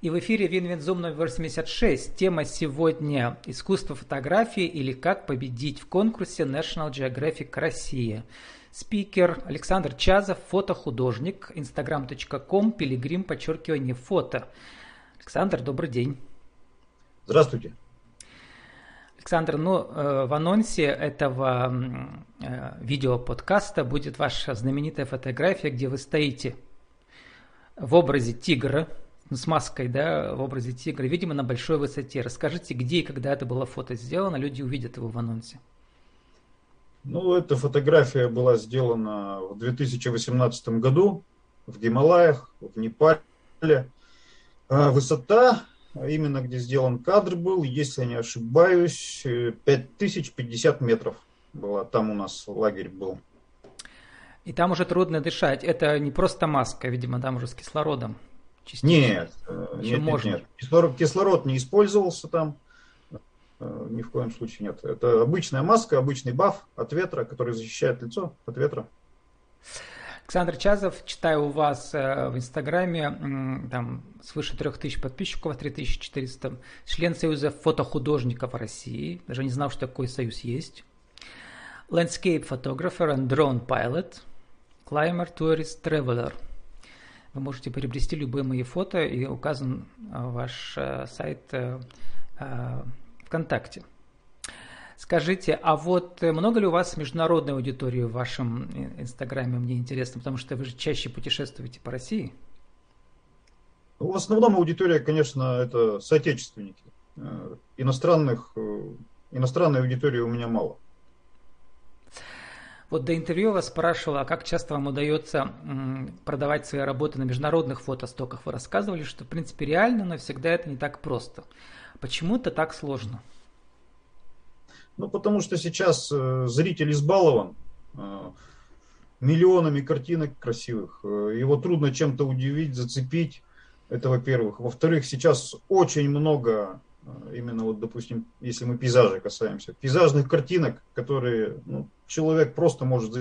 И в эфире Win-Win Zoom номер 76. Тема сегодня «Искусство фотографии или как победить в конкурсе National Geographic Россия». Спикер Александр Чазов, фотохудожник, instagram.com, pilgrim, подчеркивание, photo. Александр, добрый день. Здравствуйте. Александр, ну, э, в анонсе этого э, видео-подкаста будет ваша знаменитая фотография, где вы стоите в образе тигра, с маской, да, в образе тигра, видимо, на большой высоте. Расскажите, где и когда это было фото сделано, люди увидят его в анонсе. Ну, эта фотография была сделана в 2018 году в Гималаях, в Непале. А высота, именно где сделан кадр был, если я не ошибаюсь, 5050 метров была. Там у нас лагерь был. И там уже трудно дышать. Это не просто маска, видимо, там уже с кислородом. Частично. Нет, э, Еще нет, можно. нет, Кислород, кислород не использовался там. Э, ни в коем случае нет. Это обычная маска, обычный баф от ветра, который защищает лицо от ветра. Александр Чазов, читаю у вас э, в Инстаграме, там свыше 3000 подписчиков, 3400, член Союза фотохудожников России, даже не знал, что такой союз есть. Landscape photographer and drone pilot, climber, tourist, traveler – вы можете приобрести любые мои фото и указан а, ваш э, сайт э, э, ВКонтакте. Скажите, а вот много ли у вас международной аудитории в вашем инстаграме, мне интересно, потому что вы же чаще путешествуете по России? В основном аудитория, конечно, это соотечественники. Иностранных, иностранной аудитории у меня мало. Вот до интервью вас спрашивала, а как часто вам удается продавать свои работы на международных фотостоках. Вы рассказывали, что в принципе реально, но всегда это не так просто. Почему это так сложно? Ну, потому что сейчас э, зритель избалован э, миллионами картинок красивых. Э, его трудно чем-то удивить, зацепить. Это во-первых. Во-вторых, сейчас очень много именно вот, допустим, если мы пейзажи касаемся, пейзажных картинок, которые ну, человек просто может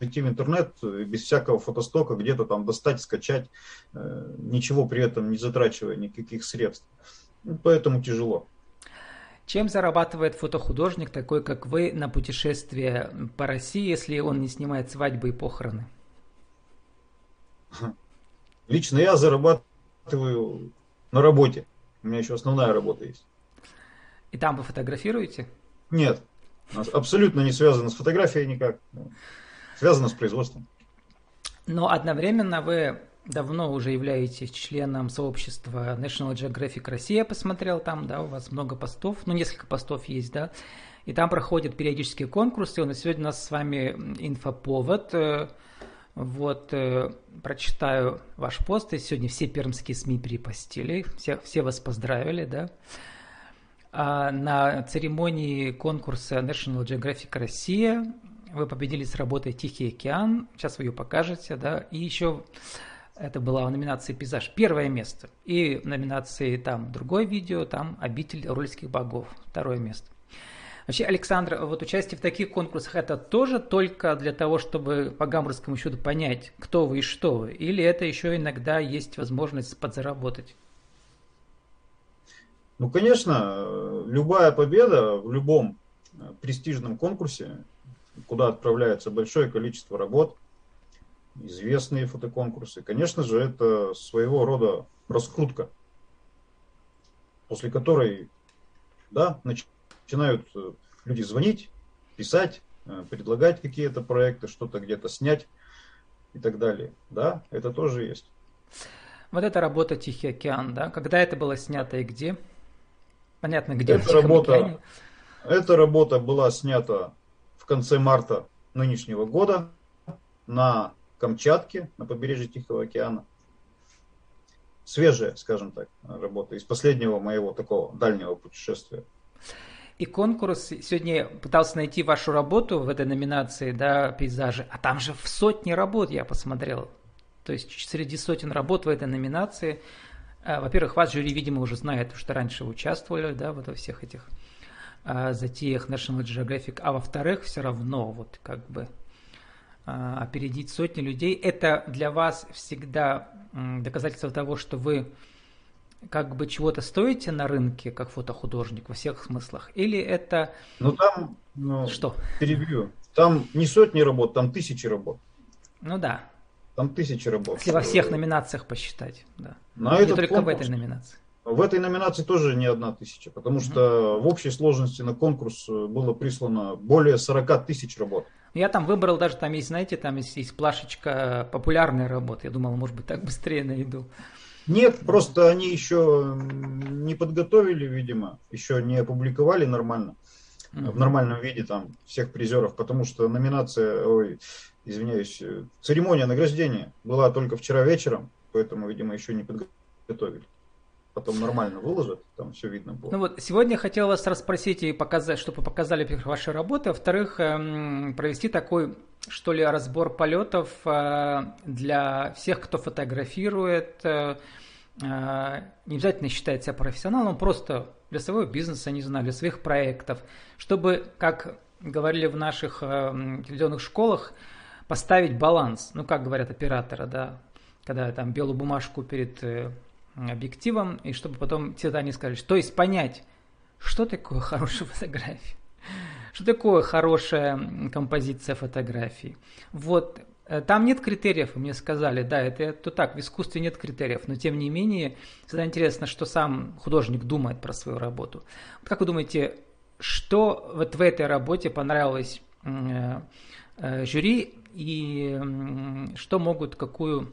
зайти в интернет без всякого фотостока, где-то там достать, скачать, э, ничего при этом не затрачивая никаких средств. Ну, поэтому тяжело. Чем зарабатывает фотохудожник, такой как вы, на путешествие по России, если он не снимает свадьбы и похороны? Лично я зарабатываю на работе. У меня еще основная работа есть. И там вы фотографируете? Нет, абсолютно не связано с фотографией никак. Связано с производством. Но одновременно вы давно уже являетесь членом сообщества National Geographic Россия, посмотрел там, да, у вас много постов, ну, несколько постов есть, да, и там проходят периодические конкурсы, нас сегодня у нас с вами инфоповод, э, вот, э, прочитаю ваш пост, и сегодня все пермские СМИ перепостили, все, все вас поздравили, да, на церемонии конкурса National Geographic Россия вы победили с работой «Тихий океан». Сейчас вы ее покажете, да. И еще это была в номинации «Пейзаж» первое место. И в номинации там другое видео, там «Обитель рольских богов» второе место. Вообще, Александр, вот участие в таких конкурсах это тоже только для того, чтобы по гамбургскому счету понять, кто вы и что вы? Или это еще иногда есть возможность подзаработать? Ну, конечно, любая победа в любом э, престижном конкурсе, куда отправляется большое количество работ, известные фотоконкурсы, конечно же, это своего рода раскрутка, после которой, да, начинают э, люди звонить, писать, э, предлагать какие-то проекты, что-то где-то снять и так далее. Да, это тоже есть. Вот эта работа «Тихий океан», да, когда это было снято и где? Понятно, где эта работа, эта работа была снята в конце марта нынешнего года на Камчатке, на побережье Тихого океана. Свежая, скажем так, работа из последнего моего такого дальнего путешествия. И конкурс, сегодня пытался найти вашу работу в этой номинации, да, пейзажи, а там же в сотни работ я посмотрел. То есть среди сотен работ в этой номинации во-первых, вас жюри, видимо, уже знает, что раньше вы участвовали да, вот во всех этих а, затеях National Geographic, а во-вторых, все равно вот как бы а, опередить сотни людей, это для вас всегда доказательство того, что вы как бы чего-то стоите на рынке, как фотохудожник, во всех смыслах? Или это... Ну там, ну, что? Перебью. Там не сотни работ, там тысячи работ. Ну да. Там тысячи работ. Если во всех номинациях посчитать, да. На не только конкурс, в этой номинации. В этой номинации тоже не одна тысяча, потому что в общей сложности на конкурс было прислано более 40 тысяч работ. Я там выбрал даже, там есть, знаете, там есть, есть плашечка популярной работы. Я думал, может быть, так быстрее найду. Нет, просто они еще не подготовили, видимо, еще не опубликовали нормально, mm-hmm. в нормальном виде там всех призеров, потому что номинация, ой, извиняюсь, церемония награждения была только вчера вечером, поэтому, видимо, еще не подготовили потом нормально выложат, там все видно будет. Ну вот, сегодня хотел вас расспросить и показать, чтобы показали ваши работы, во-вторых, эм, провести такой, что ли, разбор полетов э, для всех, кто фотографирует, э, э, не обязательно считает себя профессионалом, просто для своего бизнеса, не знаю, для своих проектов, чтобы, как говорили в наших телевизионных школах, поставить баланс, ну, как говорят операторы, да, когда там белую бумажку перед объективом, и чтобы потом всегда не сказали, то есть понять, что такое хорошая фотография, что такое хорошая композиция фотографии. Вот, э, там нет критериев, мне сказали, да, это, это так, в искусстве нет критериев, но тем не менее, всегда интересно, что сам художник думает про свою работу. Как вы думаете, что вот в этой работе понравилось э, э, жюри и что могут, какую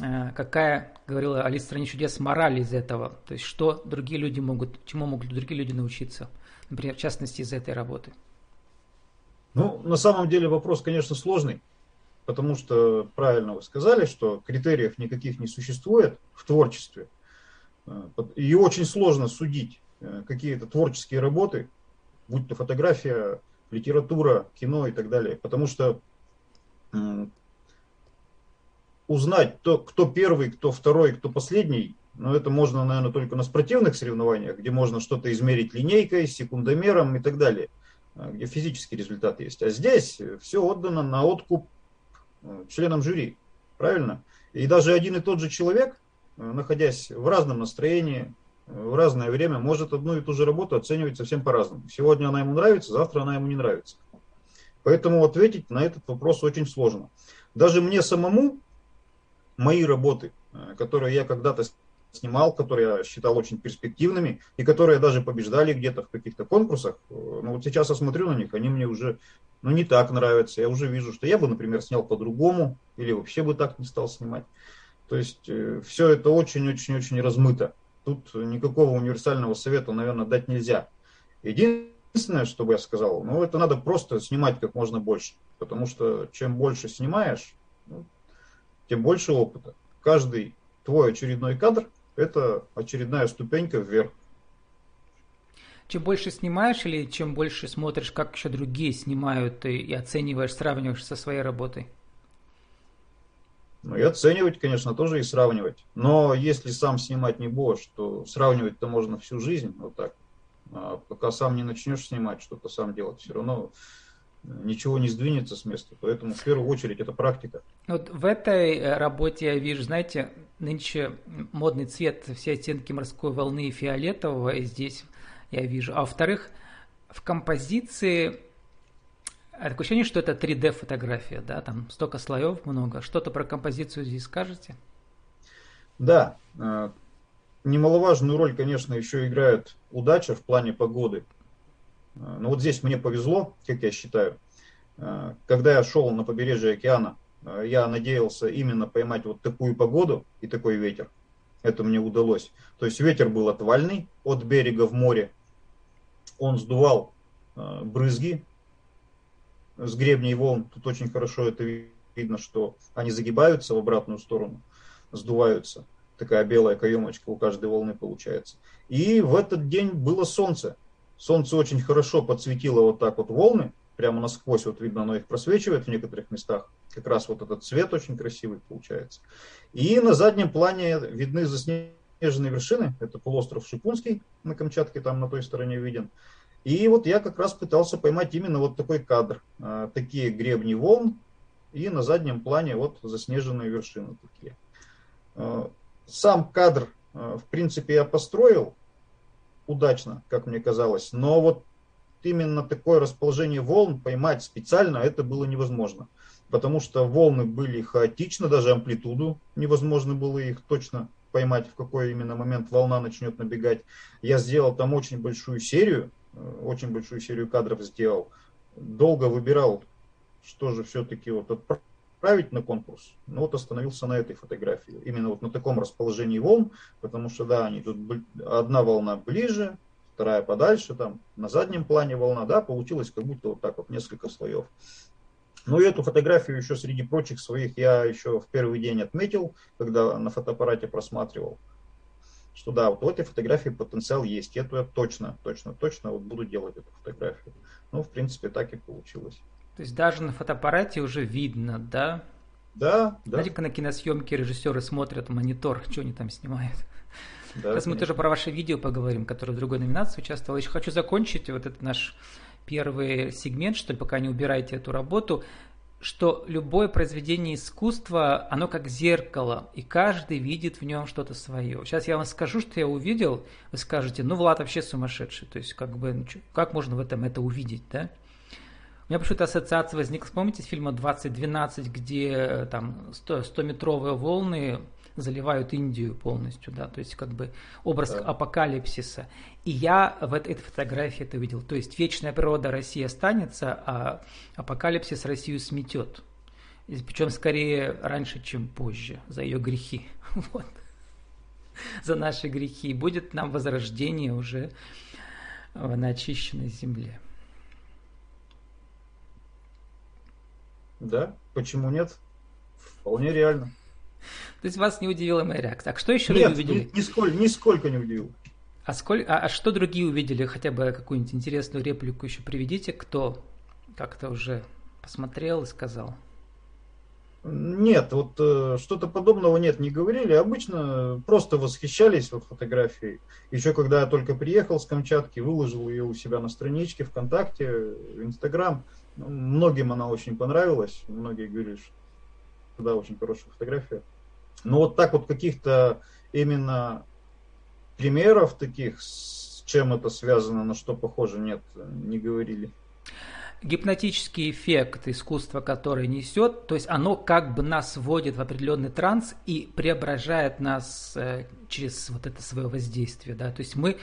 Э, какая, говорила Алиса в стране чудес, мораль из этого, то есть что другие люди могут, чему могут другие люди научиться, например, в частности из этой работы. Ну, на самом деле вопрос, конечно, сложный, потому что правильно вы сказали, что критериев никаких не существует в творчестве, э, и очень сложно судить э, какие-то творческие работы, будь то фотография, литература, кино и так далее, потому что узнать, кто, кто первый, кто второй, кто последний, но это можно, наверное, только на спортивных соревнованиях, где можно что-то измерить линейкой, секундомером и так далее, а, где физический результат есть. А здесь все отдано на откуп э, членам жюри, правильно? И даже один и тот же человек, э, находясь в разном настроении, э, в разное время, может одну и ту же работу оценивать совсем по-разному. Сегодня она ему нравится, завтра она ему не нравится. Поэтому ответить на этот вопрос очень сложно. Даже мне самому мои работы, э, которые я когда-то снимал, которые я считал очень перспективными и которые даже побеждали где-то в каких-то конкурсах. Э, но вот сейчас я смотрю на них, они мне уже ну, не так нравятся. Я уже вижу, что я бы, например, снял по-другому или вообще бы так не стал снимать. То есть э, все это очень-очень-очень размыто. Тут никакого универсального совета, наверное, дать нельзя. Единственное, что бы я сказал, ну это надо просто снимать как можно больше. Потому что чем больше снимаешь, ну, тем больше опыта. Каждый твой очередной кадр – это очередная ступенька вверх. Чем больше снимаешь или чем больше смотришь, как еще другие снимают и, и оцениваешь, сравниваешь со своей работой? Ну и оценивать, конечно, тоже и сравнивать. Но если сам снимать не будешь, то сравнивать-то можно всю жизнь вот так. А пока сам не начнешь снимать, что-то сам делать, все равно ничего не сдвинется с места. Поэтому в первую очередь это практика. Вот в этой э, работе я вижу, знаете, нынче модный цвет, все оттенки морской волны фиолетового и здесь я вижу. А во-вторых, в композиции такое ощущение, что это 3D фотография, да, там столько слоев много. Что-то про композицию здесь скажете? Да, э, немаловажную роль, конечно, еще играет удача в плане погоды. Э, ну вот здесь мне повезло, как я считаю. Э, когда я шел на побережье океана, э, я надеялся именно поймать вот такую погоду и такой ветер. Это мне удалось. То есть ветер был отвальный от берега в море. Он сдувал брызги с гребней волн. Тут очень хорошо это видно, что они загибаются в обратную сторону, сдуваются. Такая белая каемочка у каждой волны получается. И в этот день было солнце. Солнце очень хорошо подсветило вот так вот волны, прямо насквозь, вот видно, оно их просвечивает в некоторых местах. Как раз вот этот цвет очень красивый получается. И на заднем плане видны заснеженные вершины. Это полуостров Шипунский на Камчатке, там на той стороне виден. И вот я как раз пытался поймать именно вот такой кадр. А, такие гребни волн и на заднем плане вот заснеженные вершины такие. Сам кадр в принципе, я построил удачно, как мне казалось, но вот именно такое расположение волн поймать специально это было невозможно. Потому что волны были хаотичны, даже амплитуду невозможно было их точно поймать, в какой именно момент волна начнет набегать. Я сделал там очень большую серию, э, очень большую серию кадров сделал. Долго выбирал, что же все-таки вот отправить на конкурс. Ну вот остановился на этой фотографии. Именно вот на таком расположении волн, потому что да, они тут одна волна ближе, вторая подальше, там на заднем плане волна, да, получилось как будто вот так вот несколько слоев. Ну и эту фотографию еще среди прочих своих я еще в первый день отметил, когда на фотоаппарате просматривал, что да, вот у этой фотографии потенциал есть. Эту я точно, точно, точно вот буду делать эту фотографию. Ну, в принципе, так и получилось. То есть даже на фотоаппарате уже видно, да? Да, да. Знаете, как на киносъемке режиссеры смотрят монитор, что они там снимают. Да, Сейчас конечно. мы тоже про ваше видео поговорим, которое в другой номинации участвовало. Еще хочу закончить вот этот наш первый сегмент, что ли, пока не убираете эту работу, что любое произведение искусства, оно как зеркало, и каждый видит в нем что-то свое. Сейчас я вам скажу, что я увидел, вы скажете, ну, Влад вообще сумасшедший, то есть как бы, ну, как можно в этом это увидеть, да? У меня почему-то ассоциация возникла, вспомните с фильма «2012», где э, там 100-метровые волны заливают Индию полностью, да, то есть как бы образ да. апокалипсиса. И я в этой, этой фотографии это видел. То есть вечная природа России останется, а апокалипсис Россию сметет. Причем скорее раньше, чем позже, за ее грехи. Вот. За наши грехи. И будет нам возрождение уже на очищенной земле. Да, почему нет? Вполне реально. То есть вас не удивила моя реакция. А что еще Нет, люди увидели? Нисколько, нисколько не удивил. А, сколь, а, а что другие увидели? Хотя бы какую-нибудь интересную реплику еще приведите, кто как-то уже посмотрел и сказал. Нет, вот э, что-то подобного нет, не говорили. Обычно просто восхищались вот фотографией. Еще когда я только приехал с Камчатки, выложил ее у себя на страничке ВКонтакте, в Инстаграм. Многим она очень понравилась. Многие говорили, что да, очень хорошая фотография. Но вот так вот каких-то именно примеров таких, с чем это связано, на что похоже, нет, не говорили. Гипнотический эффект искусства, который несет, то есть оно как бы нас вводит в определенный транс и преображает нас э, через вот это свое воздействие, да, то есть мы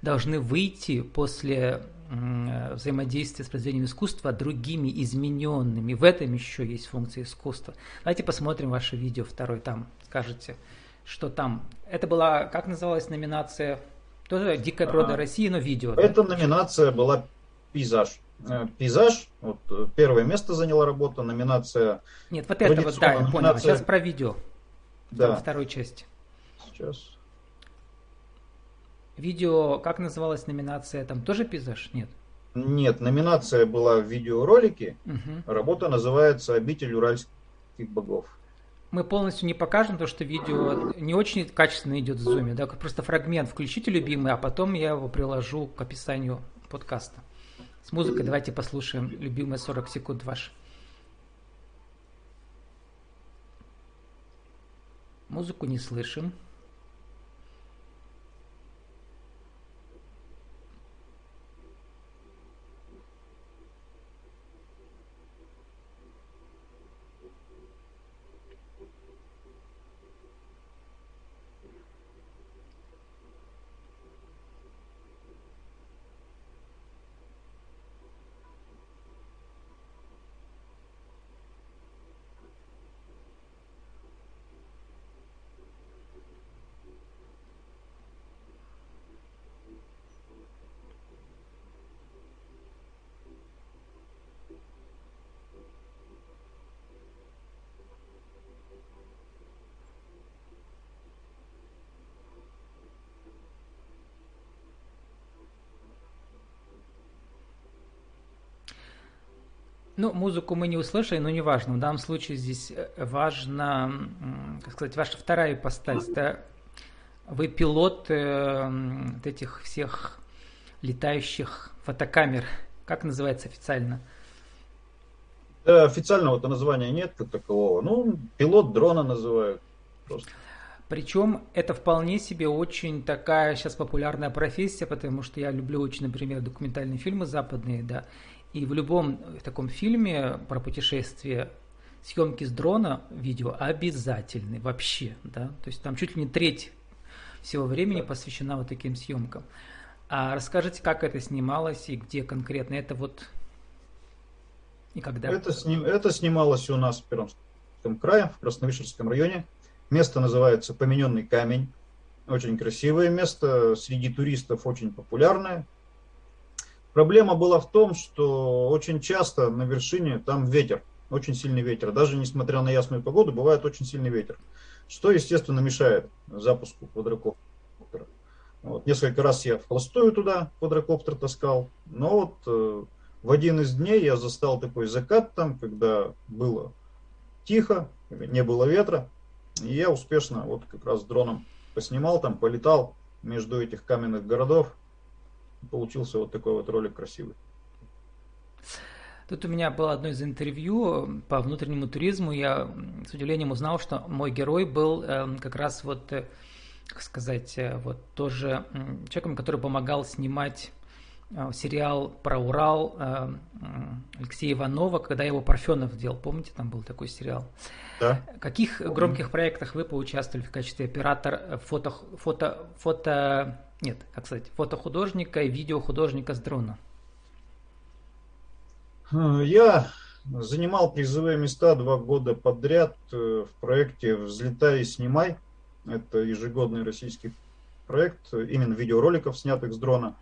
должны выйти после взаимодействия с произведением искусства другими измененными. В этом еще есть функция искусства. Давайте посмотрим ваше видео второй, там скажете, что там. Это была, как называлась номинация? Тоже «Дикая природа а, России», но видео. Эта да? номинация была «Пейзаж». Э, «Пейзаж», вот э, первое место заняла работа, номинация... Нет, вот это вот, да, я номинация... понял. Сейчас про видео. Да. Второй части. Сейчас. Видео, как называлась номинация? Там тоже пейзаж? Нет. Нет, номинация была в видеоролике. Угу. Работа называется «Обитель уральских богов» мы полностью не покажем, то что видео не очень качественно идет в зуме, да, просто фрагмент включите любимый, а потом я его приложу к описанию подкаста. С музыкой давайте послушаем любимые 40 секунд ваш. Музыку не слышим. Ну, музыку мы не услышали, но не важно. В данном случае здесь э, важно, как сказать, ваша вторая ипостась. Да? Вы пилот э, этих всех летающих фотокамер. Как называется официально? Да, официального-то названия нет как такового. Ну, пилот дрона называют просто. Причем это вполне себе очень такая сейчас популярная профессия, потому что я люблю очень, например, документальные фильмы западные, да. И в любом таком фильме про путешествие съемки с дрона видео обязательны вообще, да. То есть там чуть ли не треть всего времени посвящена вот таким съемкам. А расскажите, как это снималось и где конкретно это вот и когда? Это, сним, это снималось у нас в Пермском крае, в Красновишерском районе. Место называется Помененный камень. Очень красивое место, среди туристов очень популярное. Проблема была в том, что очень часто на вершине там ветер, очень сильный ветер. Даже несмотря на ясную погоду, бывает очень сильный ветер. Что, естественно, мешает запуску квадрокоптера. Вот. Несколько раз я в холостую туда квадрокоптер таскал. Но вот э, в один из дней я застал такой закат там, когда было тихо, не было ветра. И я успешно вот как раз дроном поснимал там, полетал между этих каменных городов. Получился вот такой вот ролик красивый. Тут у меня было одно из интервью по внутреннему туризму. Я с удивлением узнал, что мой герой был э, как раз вот, э, как сказать, э, вот тоже э, человеком, который помогал снимать э, сериал про Урал э, Алексея Иванова, когда его Парфенов делал. Помните, там был такой сериал? Да. В каких громких проектах вы поучаствовали в качестве оператора, фото, фото, фото, нет, как сказать, фотохудожника и видеохудожника с дрона? Я занимал призовые места два года подряд э, в проекте «Взлетай и снимай». Это ежегодный российский проект, именно видеороликов, снятых с дрона.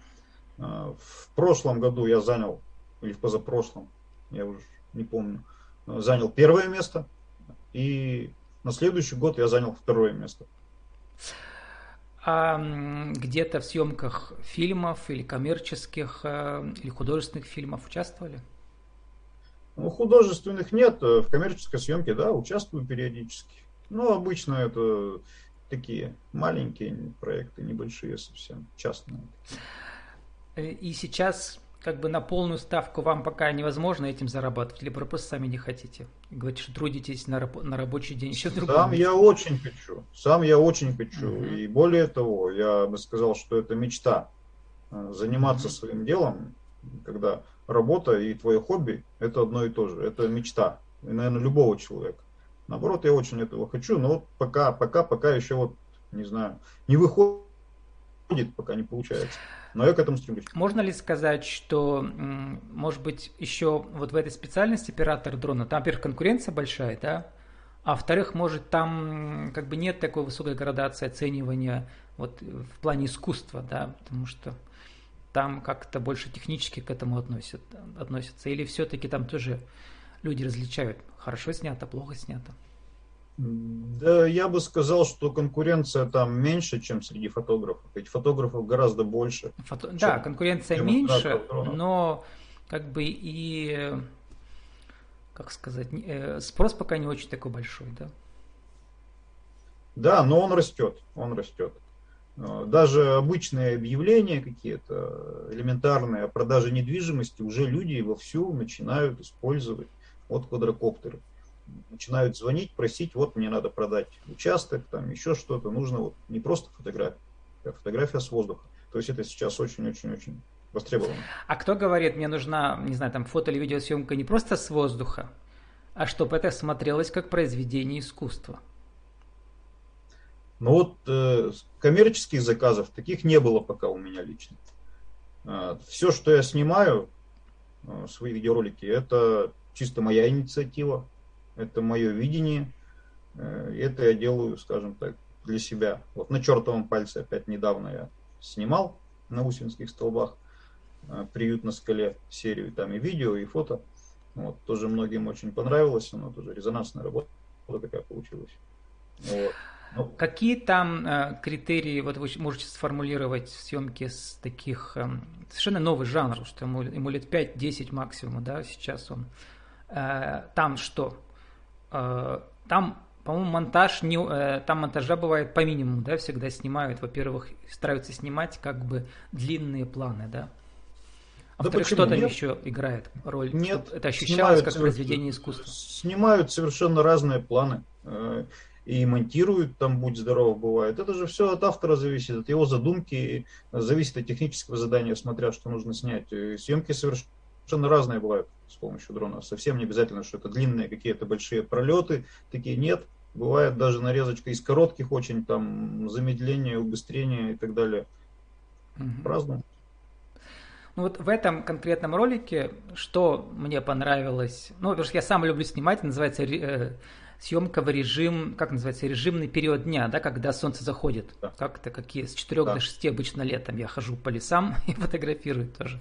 Э, в прошлом году я занял, или в позапрошлом, я уже не помню, занял первое место. И на следующий год я занял второе место. А где-то в съемках фильмов или коммерческих, э, или художественных фильмов участвовали? Ну, художественных нет, э, в коммерческой съемке, да, участвую периодически. Но обычно это такие маленькие проекты, небольшие совсем, частные. Э, и сейчас как бы на полную ставку вам пока невозможно этим зарабатывать, либо просто сами не хотите? Говорите, что трудитесь на, раб- на рабочий день еще другом Сам я очень хочу, сам я очень хочу. Uh-huh. И более того, я бы сказал, что это мечта. Э, заниматься uh-huh. своим делом, когда работа и твое хобби – это одно и то же. Это мечта, и, наверное, любого человека. Наоборот, я очень этого хочу, но вот пока, пока, пока еще вот, не знаю, не выходит, пока не получается. Но я к этому стремлюсь. Можно ли сказать, что, может быть, еще вот в этой специальности оператор дрона, там, во-первых, конкуренция большая, да, а во-вторых, может, там как бы нет такой высокой градации оценивания вот в плане искусства, да, потому что там как-то больше технически к этому относят, относятся? Или все-таки там тоже люди различают, хорошо снято, плохо снято? Да, я бы сказал, что конкуренция там меньше, чем среди фотографов. Ведь фотографов гораздо больше. Фото... Да, конкуренция меньше, но как бы и, как сказать, э, спрос пока не очень такой большой, да? Да, но он растет, он растет. Э, даже обычные объявления какие-то элементарные о продаже недвижимости уже люди вовсю начинают использовать от квадрокоптеры. Начинают звонить, просить, вот мне надо продать участок, там еще что-то. Нужно вот не просто фотография, а фотография с воздуха. То есть это сейчас очень-очень-очень востребовано. А кто говорит, мне нужна, не знаю, там фото или видеосъемка не просто с воздуха, а чтобы это смотрелось как произведение искусства? Но вот э, коммерческих заказов таких не было пока у меня лично. Э, все, что я снимаю, э, свои видеоролики, это чисто моя инициатива, это мое видение. Э, это я делаю, скажем так, для себя. Вот на чертовом пальце опять недавно я снимал на Усинских столбах э, приют на скале серию, там и видео, и фото. Вот, тоже многим очень понравилось, оно тоже резонансная работа такая получилась. Вот. Ну, Какие там э, критерии, вот вы можете сформулировать в съемке с таких, э, совершенно новый жанр, что ему, ему лет 5-10 максимум, да, сейчас он. Э, там что? Э, там, по-моему, монтаж, не, э, там монтажа бывает по минимуму, да, всегда снимают. Во-первых, стараются снимать как бы длинные планы, да. А да что там еще играет роль? Нет. Это ощущалось как произведение искусства. Снимают совершенно разные планы. Э, и монтируют там, будь здоров, бывает. Это же все от автора зависит, от его задумки, зависит от технического задания, смотря что нужно снять. Съемки совершенно разные бывают с помощью дрона. Совсем не обязательно, что это длинные какие-то большие пролеты, такие нет. Бывает даже нарезочка из коротких очень, там, замедление, убыстрение и так далее. Угу. По-разному. Ну вот в этом конкретном ролике, что мне понравилось, ну, потому что я сам люблю снимать, называется э, съемка в режим, как называется, режимный период дня, да, когда солнце заходит. Да. Как-то какие, с 4 да. до 6 обычно летом я хожу по лесам и фотографирую тоже.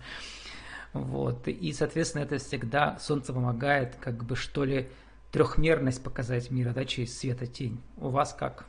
Вот. И, соответственно, это всегда солнце помогает, как бы, что ли, трехмерность показать мира, да, через светотень. У вас как?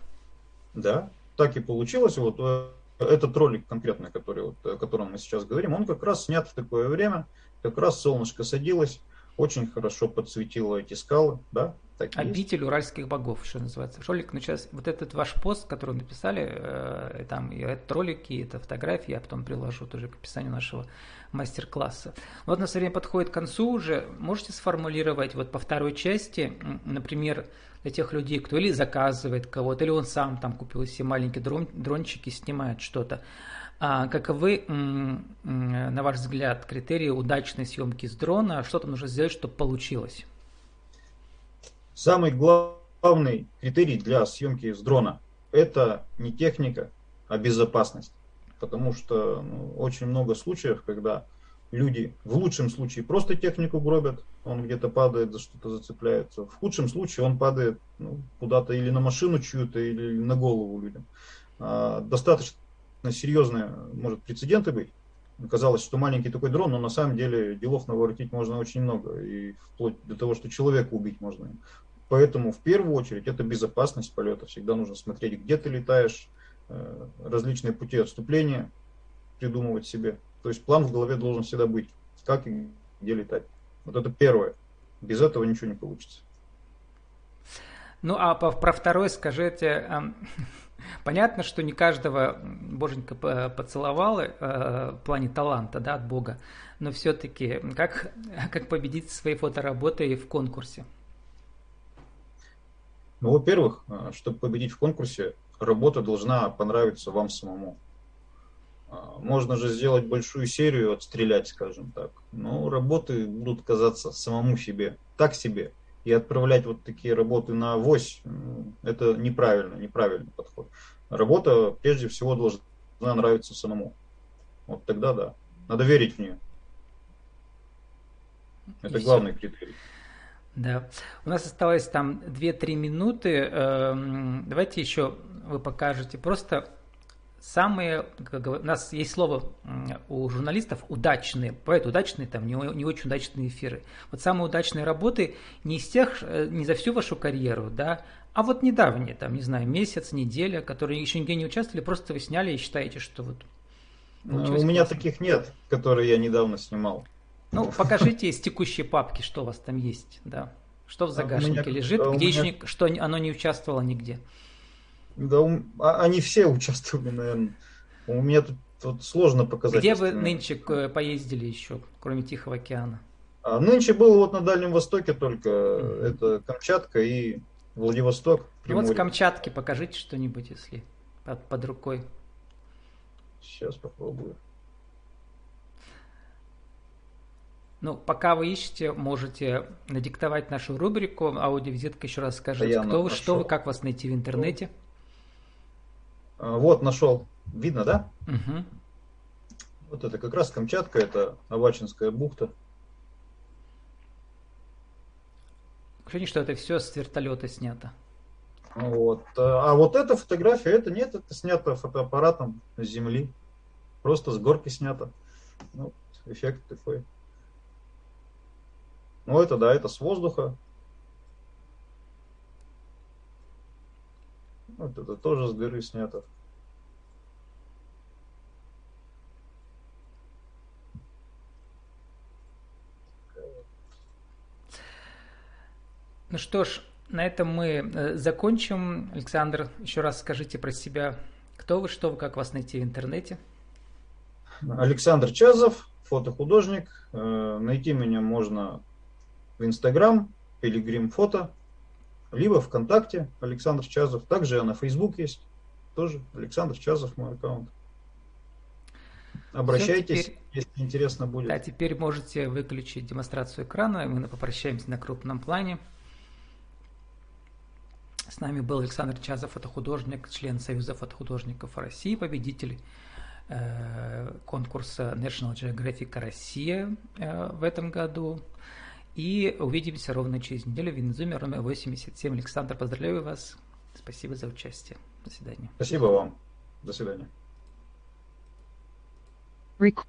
Да, так и получилось. Вот э, этот ролик конкретно, который, вот, о котором мы сейчас говорим, он как раз снят в такое время, как раз солнышко садилось, очень хорошо подсветило эти скалы, да, так Обитель есть. уральских богов, что называется. Ролик, ну сейчас, вот этот ваш пост, который написали, э, там, и этот ролик, и это фотографии, я потом приложу тоже к описанию нашего мастер-класса. Вот на время подходит к концу уже, можете сформулировать вот по второй части, например, для тех людей, кто или заказывает кого-то, или он сам там купил себе маленькие дрон, дрончики, снимает что-то. А каковы, на ваш взгляд, критерии удачной съемки с дрона? Что там нужно сделать, чтобы получилось? Самый главный критерий для съемки с дрона – это не техника, а безопасность. Потому что ну, очень много случаев, когда люди в лучшем случае просто технику гробят, он где-то падает, за что-то зацепляется. В худшем случае он падает ну, куда-то или на машину чью-то, или на голову людям. А, достаточно серьезные, может, прецеденты быть. Казалось, что маленький такой дрон, но на самом деле делов наворотить можно очень много. И вплоть до того, что человека убить можно. Поэтому в первую очередь это безопасность полета. Всегда нужно смотреть, где ты летаешь, различные пути отступления придумывать себе. То есть план в голове должен всегда быть, как и где летать. Вот это первое. Без этого ничего не получится. Ну а про второе скажите, понятно, что не каждого боженька поцеловал э, в плане таланта да, от Бога, но все-таки как, как победить своей фотоработой в конкурсе? Ну, во-первых, э, чтобы победить в конкурсе, работа должна понравиться вам самому. А, можно же сделать большую серию, отстрелять, скажем так. Но работы будут казаться самому себе, так себе. И отправлять вот такие работы на авось, это неправильно, неправильный подход. Работа прежде всего должна нравиться самому. Вот тогда да. Надо верить в нее. Это И главный все. критерий. Да. У нас осталось там 2-3 минуты. Эм, давайте еще вы покажете просто самые, как, у нас есть слово у журналистов удачные, бывают удачные, там не, не очень удачные эфиры. Вот самые удачные работы не из тех, э, не за всю вашу карьеру, да, а вот недавние, там, не знаю, месяц, неделя, которые еще нигде не участвовали, просто вы сняли и считаете, что вот... Ну, у меня классно. таких нет, которые я недавно снимал. Ну, покажите из текущей папки, что у вас там есть, да. Что в а загашнике меня, лежит, где меня... еще что оно не участвовало нигде. Да, а, они все участвовали, наверное. У меня тут, тут сложно показать. Где вы нынче поездили еще, кроме Тихого океана? А нынче был вот на Дальнем Востоке только. Mm-hmm. Это Камчатка и Владивосток. Ну вот с Камчатки покажите что-нибудь, если под, под рукой. Сейчас попробую. Ну, пока вы ищете, можете надиктовать нашу рубрику. Аудиовизитка еще раз скажите, да кто вы, что вы, как вас найти в интернете. А, вот, нашел. Видно, да? Угу. Вот это как раз Камчатка, это Авачинская бухта. Ощущение, что это все с вертолета снято. Вот. А вот эта фотография, это нет, это снято фотоаппаратом с земли. Просто с горки снято. Ну, эффект такой. Ну, это да, это с воздуха. Вот это тоже с горы снято. Ну что ж, на этом мы э, закончим. Александр, еще раз скажите про себя. Кто вы, что вы, как вас найти в интернете? Александр Чазов, фотохудожник. Э, найти меня можно в Инстаграм, Пилигрим Фото. либо ВКонтакте Александр Чазов. Также я на Facebook есть. Тоже Александр Чазов мой аккаунт. Обращайтесь, теперь, если интересно будет. Да, теперь можете выключить демонстрацию экрана, мы попрощаемся на крупном плане. С нами был Александр Чазов, фотохудожник, член Союза фотохудожников России, победитель э, конкурса National Geographic Россия э, в этом году. И увидимся ровно через неделю в Винзуме, ровно 87. Александр, поздравляю вас. Спасибо за участие. До свидания. Спасибо вам. До свидания. Рек